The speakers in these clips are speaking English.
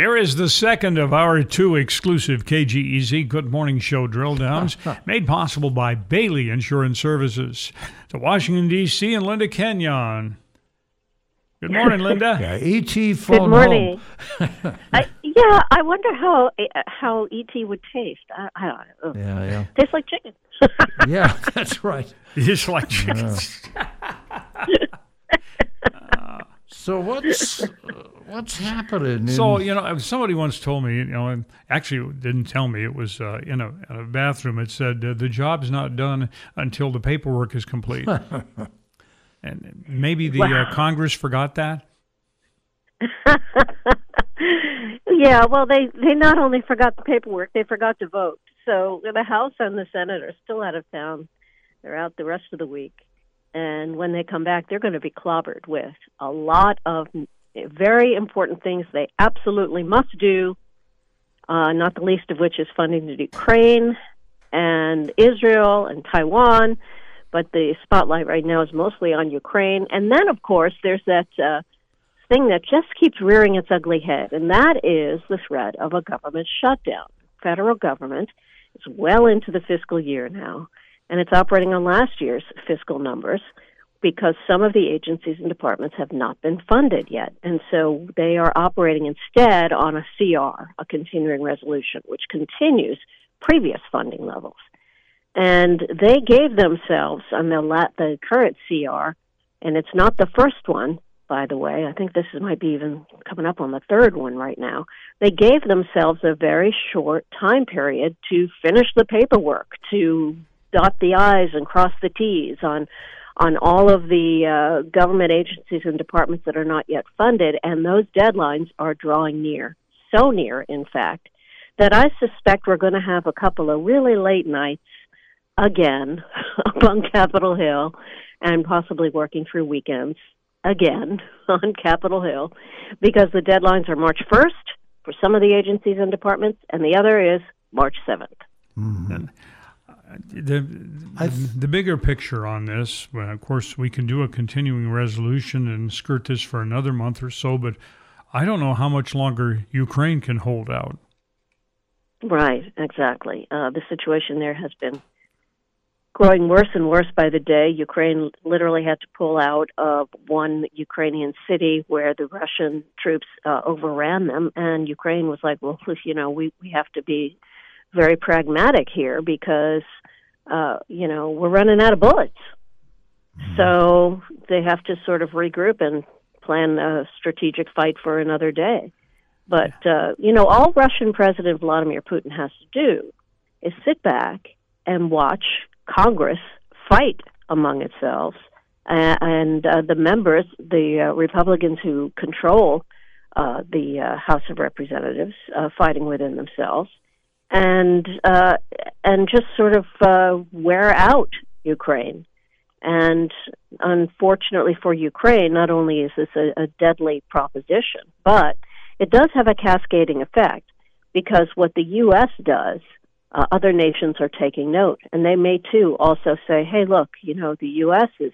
Here is the second of our two exclusive KGEZ Good Morning Show drill downs, made possible by Bailey Insurance Services. To Washington, D.C., and Linda Kenyon. Good morning, Linda. Yeah, ET phone Good morning. home. I, yeah, I wonder how how ET would taste. I, I don't know. Yeah, yeah. Tastes like chicken. Yeah, that's right. It's like chickens. So what's uh, what's happening? So you know, somebody once told me, you know, and actually didn't tell me. It was uh, in, a, in a bathroom. It said uh, the job's not done until the paperwork is complete. and maybe the uh, Congress forgot that. yeah, well, they they not only forgot the paperwork, they forgot to vote. So the House and the Senate are still out of town. They're out the rest of the week, and when they come back, they're going to be clobbered with a lot of very important things they absolutely must do. Uh, not the least of which is funding to Ukraine and Israel and Taiwan. But the spotlight right now is mostly on Ukraine, and then of course there's that. Uh, thing that just keeps rearing its ugly head, and that is the threat of a government shutdown. Federal government is well into the fiscal year now, and it's operating on last year's fiscal numbers because some of the agencies and departments have not been funded yet. And so they are operating instead on a CR, a continuing resolution, which continues previous funding levels. And they gave themselves on the, la- the current CR, and it's not the first one, by the way. I think this is, might be even coming up on the third one right now. They gave themselves a very short time period to finish the paperwork, to dot the I's and cross the T's on on all of the uh, government agencies and departments that are not yet funded, and those deadlines are drawing near, so near, in fact, that I suspect we're going to have a couple of really late nights again up on Capitol Hill, and possibly working through weekends again on Capitol Hill because the deadlines are March 1st for some of the agencies and departments, and the other is March 7th. The, the bigger picture on this, well, of course, we can do a continuing resolution and skirt this for another month or so, but I don't know how much longer Ukraine can hold out. Right, exactly. Uh, the situation there has been growing worse and worse by the day. Ukraine literally had to pull out of one Ukrainian city where the Russian troops uh, overran them, and Ukraine was like, "Well, you know, we we have to be very pragmatic here because, uh, you know, we're running out of bullets." So they have to sort of regroup and plan a strategic fight for another day. But uh, you know, all Russian President Vladimir Putin has to do is sit back and watch Congress fight among itself, uh, and uh, the members, the uh, Republicans who control uh, the uh, House of Representatives, uh, fighting within themselves, and uh, and just sort of uh, wear out Ukraine. And unfortunately for Ukraine, not only is this a, a deadly proposition, but it does have a cascading effect because what the U.S. does uh, other nations are taking note, and they may too also say, "Hey, look, you know, the U.S. is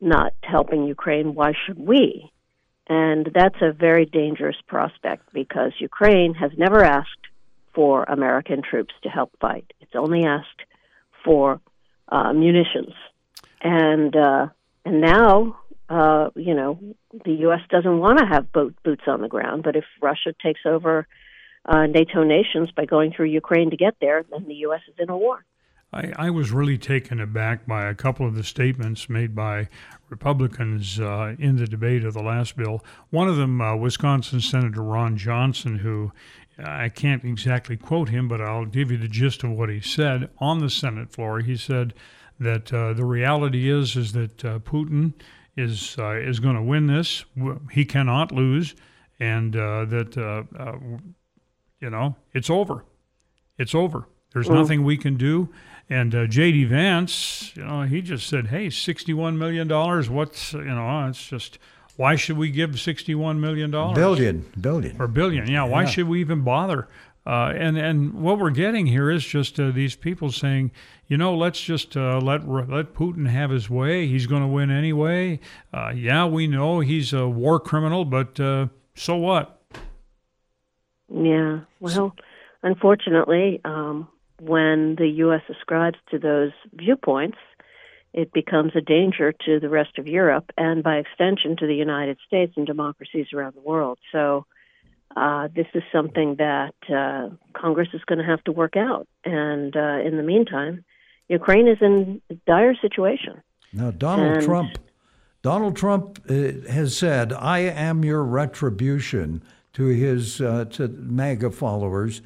not helping Ukraine. Why should we?" And that's a very dangerous prospect because Ukraine has never asked for American troops to help fight. It's only asked for uh, munitions, and uh, and now. Uh, you know, the U.S. doesn't want to have boat, boots on the ground, but if Russia takes over uh, NATO nations by going through Ukraine to get there, then the U.S. is in a war. I, I was really taken aback by a couple of the statements made by Republicans uh, in the debate of the last bill. One of them, uh, Wisconsin Senator Ron Johnson, who I can't exactly quote him, but I'll give you the gist of what he said on the Senate floor. He said that uh, the reality is is that uh, Putin is uh, is going to win this. He cannot lose, and uh, that uh, you know it's over. It's over. There's nothing we can do. And uh, J.D. Vance, you know, he just said, "Hey, sixty-one million dollars. What's you know? It's just why should we give sixty-one million dollars? billion, billion. or billion. Yeah, why Yeah. should we even bother? Uh, and and what we're getting here is just uh, these people saying, you know, let's just uh, let let Putin have his way. He's going to win anyway. Uh, yeah, we know he's a war criminal, but uh, so what? Yeah. Well, unfortunately, um, when the U.S. ascribes to those viewpoints, it becomes a danger to the rest of Europe and, by extension, to the United States and democracies around the world. So, uh, this is something that uh, Congress is going to have to work out. And uh, in the meantime, Ukraine is in a dire situation. Now, Donald And- Trump, Donald Trump uh, has said, "I am your retribution" to his uh, to MAGA followers,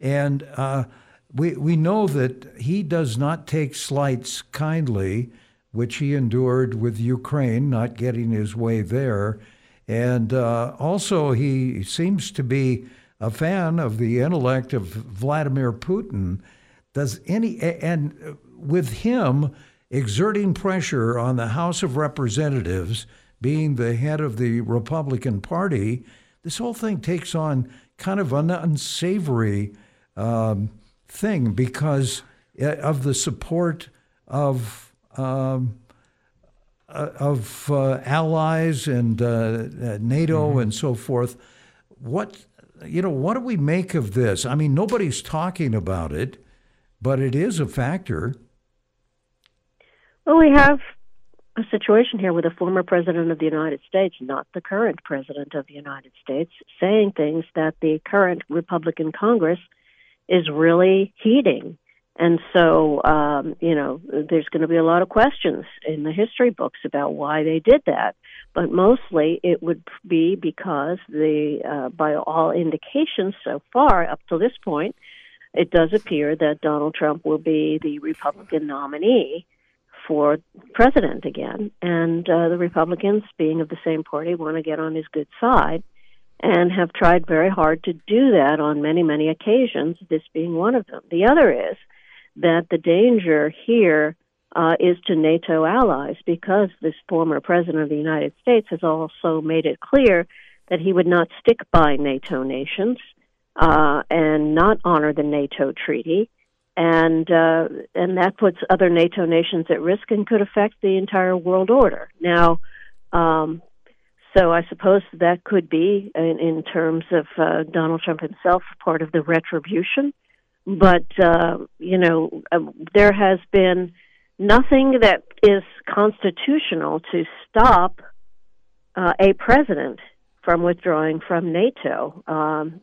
and uh, we we know that he does not take slights kindly, which he endured with Ukraine not getting his way there, and uh, also he seems to be a fan of the intellect of Vladimir Putin. Does any and with him exerting pressure on the House of Representatives, being the head of the Republican Party, this whole thing takes on kind of an unsavory um, thing because uh, of the support of um, uh, of uh, allies and uh, uh, NATO and so forth. What you know? What do we make of this? I mean, nobody's talking about it, but it is a factor. Well, we have a situation here with a former president of the United States, not the current president of the United States, saying things that the current Republican Congress is really heating. And so, um, you know, there's going to be a lot of questions in the history books about why they did that. But mostly it would be because the, uh, by all indications so far up to this point, it does appear that Donald Trump will be the Republican nominee for president again. And uh, the Republicans, being of the same party, want to get on his good side and have tried very hard to do that on many, many occasions, this being one of them. The other is that the danger here uh, is to NATO allies because this former president of the United States has also made it clear that he would not stick by NATO nations uh, and not honor the NATO treaty and uh, and that puts other NATO nations at risk and could affect the entire world order. Now, um, so I suppose that could be in, in terms of uh, Donald Trump himself part of the retribution, but uh, you know uh, there has been nothing that is constitutional to stop uh, a president from withdrawing from NATO. Um,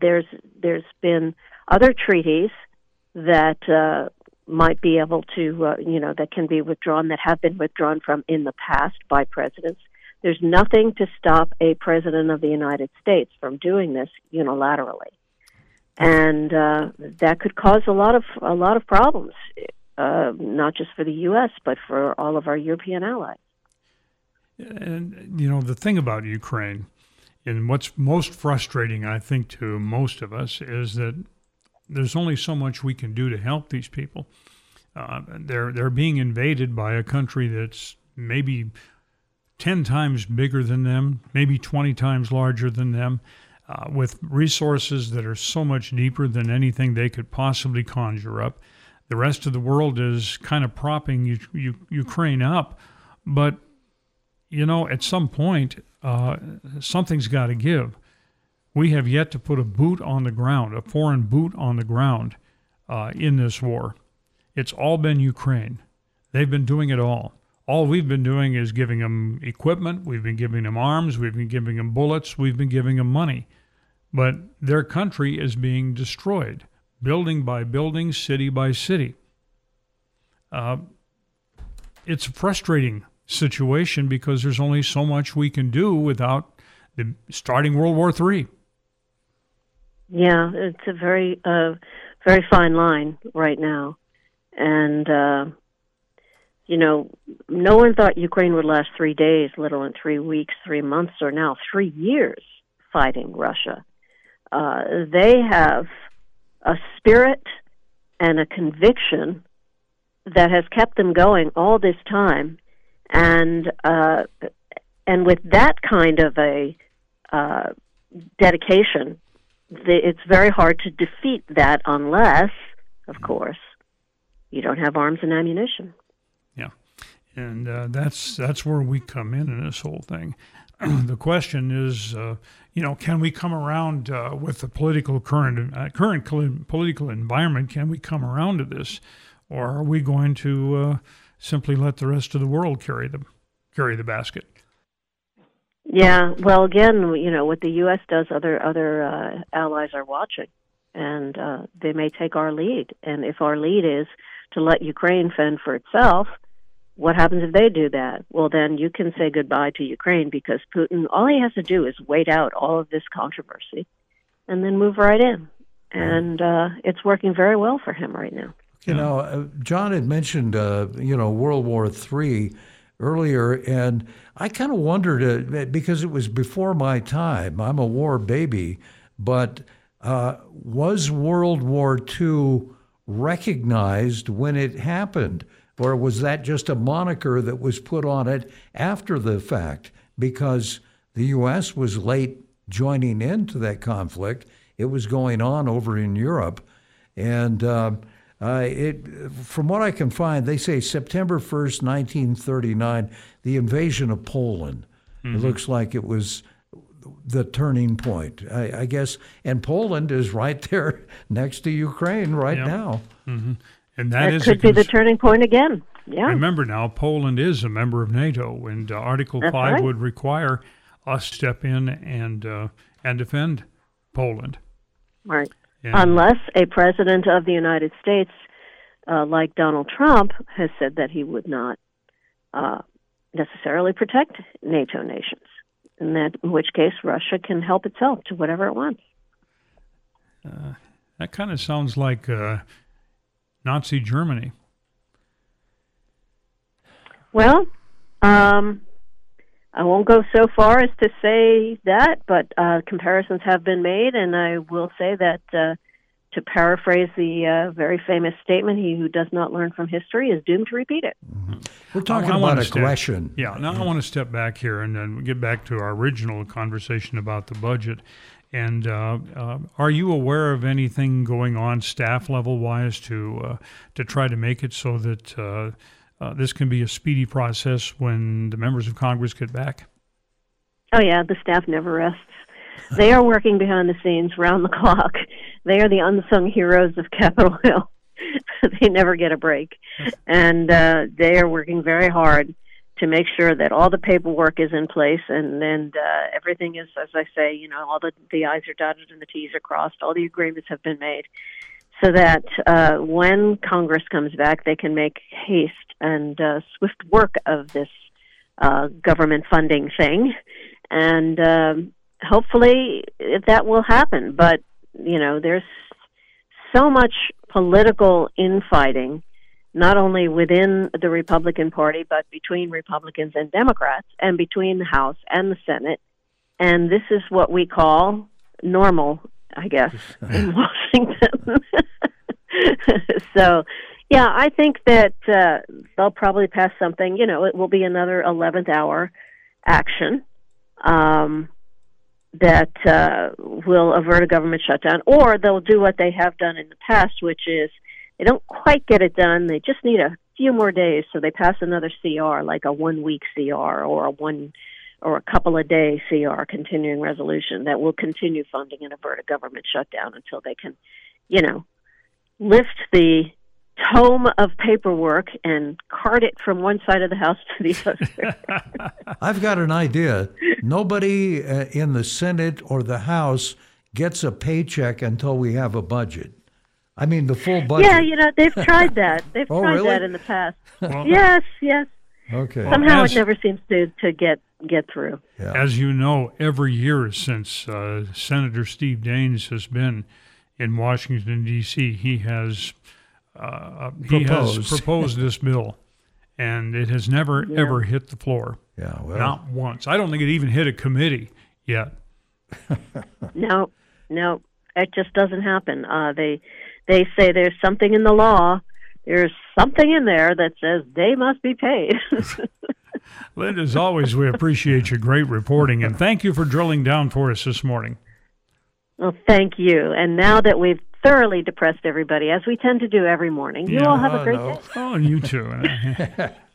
there's there's been other treaties that uh, might be able to, uh, you know, that can be withdrawn, that have been withdrawn from in the past by presidents. There's nothing to stop a president of the United States from doing this unilaterally, and uh, that could cause a lot of a lot of problems, uh, not just for the U.S. but for all of our European allies. And, you know, the thing about Ukraine, and what's most frustrating, I think, to most of us, is that there's only so much we can do to help these people. Uh, they're they're being invaded by a country that's maybe ten times bigger than them, maybe twenty times larger than them, uh, with resources that are so much deeper than anything they could possibly conjure up. The rest of the world is kind of propping U- U- Ukraine up, but you know, at some point, uh, something's got to give we have yet to put a boot on the ground, a foreign boot on the ground uh, in this war. It's all been Ukraine. They've been doing it all. All we've been doing is giving them equipment, we've been giving them arms, we've been giving them bullets, we've been giving them money. But their country is being destroyed, building by building, city by city. Uh, it's a frustrating situation because there's only so much we can do without the, starting World War III. Yeah, it's a very, uh, very fine line right now, and uh, you know, no one thought Ukraine would last three days, let alone three weeks, three months, or now three years fighting Russia. Uh, they have a spirit and a conviction that has kept them going all this time, and uh, and with that kind of a uh, dedication the, it's very hard to defeat that unless, of course, you don't have arms and ammunition. And uh, that's that's where we come in in this whole thing. the question is, uh, you know, can we come around uh, with the political current uh, current political environment? Can we come around to this, or are we going to uh, simply let the rest of the world carry the carry the basket? Yeah, well, again, you know, what the U.S. does, other other uh, allies are watching, and they may take our lead. And if our lead is to let Ukraine fend for itself, what happens if they do that? Well, then you can say goodbye to Ukraine because Putin, all he has to do is wait out all of this controversy and then move right in. And uh, it's working very well for him right now. You know, uh, John had mentioned, uh, you know, World War III earlier, and I kind of wondered uh, because it was before my time. I'm a war baby, but uh, was World War II recognized when it happened? Or was that just a moniker that was put on it after the fact because the U.S. was late joining into that conflict? It was going on over in Europe. And uh, uh, it, from what I can find, they say September 1st, 1939, the invasion of Poland. Mm-hmm. It looks like it was the turning point, I, I, guess. And Poland is right there next to Ukraine right yep. now. Mm-hmm. And that, that could be the turning point again. Yeah. Remember now, Poland is a member of NATO, and uh, Article That's Five right. would require us step in and uh, and defend Poland. Right. And Unless a president of the United States, uh, like Donald Trump, has said that he would not uh, necessarily protect NATO nations, in that in which case Russia can help itself to whatever it wants. Uh, that kind of sounds like uh, Nazi Germany? Well, um, I won't go so far as to say that, but uh, comparisons have been made, and I will say that uh, to paraphrase the uh, very famous statement, he who does not learn from history is doomed to repeat it. Mm-hmm. We're talking I, I about aggression. Step, yeah, now I want to step back here and then get back to our original conversation about the budget. And uh, uh, are you aware of anything going on staff level wise to uh, to try to make it so that uh, uh, this can be a speedy process when the members of Congress get back? Oh yeah, the staff never rests. They are working behind the scenes, round the clock. They are the unsung heroes of Capitol Hill. they never get a break, and uh, they are working very hard to make sure that all the paperwork is in place and and uh, everything is, as I say, you know, all the the I's are dotted and the T's are crossed. All the agreements have been made, so that uh, when Congress comes back, they can make haste and uh, swift work of this uh, government funding thing, and um, hopefully that will happen. But you know, there's so much political infighting not only within the Republican Party, but between Republicans and Democrats, and between the House and the Senate. And this is what we call normal, I guess, in Washington. so, yeah, I think that uh, they'll probably pass something. You know, it will be another 11th hour action um, that uh, will avert a government shutdown, or they'll do what they have done in the past, which is they don't quite get it done. They just need a few more days, so they pass another CR, like a one week CR or a one or a couple of day CR, continuing resolution that will continue funding and avert a government shutdown until they can, you know, lift the tome of paperwork and cart it from one side of the house to the other. I've got an idea. Nobody uh, in the Senate or the House gets a paycheck until we have a budget. I mean, the full budget. Yeah, you know, they've tried that. They've oh, tried really? that in the past. well, yes, yes. Okay. Somehow as, it never seems to, to get get through. Yeah. As you know, every year since uh, Senator Steve Daines has been in Washington D.C., he has uh, he has proposed this bill, and it has never yeah. ever hit the floor. Yeah, well, not once. I don't think it even hit a committee yet. no, no, it just doesn't happen. Uh, they they say there's something in the law, there's something in there that says they must be paid. Linda, as always, we appreciate your great reporting and thank you for drilling down for us this morning. Well, thank you. And now that we've thoroughly depressed everybody, as we tend to do every morning, you yeah, all have a great no. day. Oh, and you too.